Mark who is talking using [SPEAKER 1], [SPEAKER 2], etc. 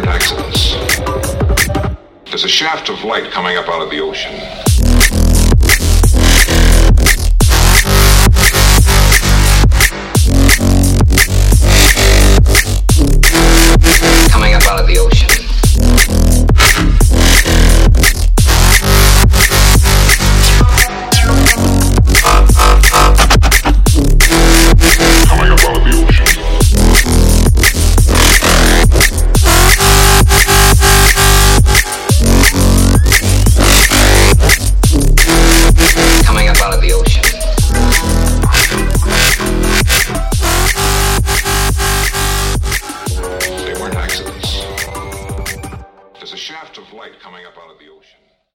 [SPEAKER 1] different accidents. There's a shaft of light coming up out of the ocean. shaft of light coming up out of the ocean.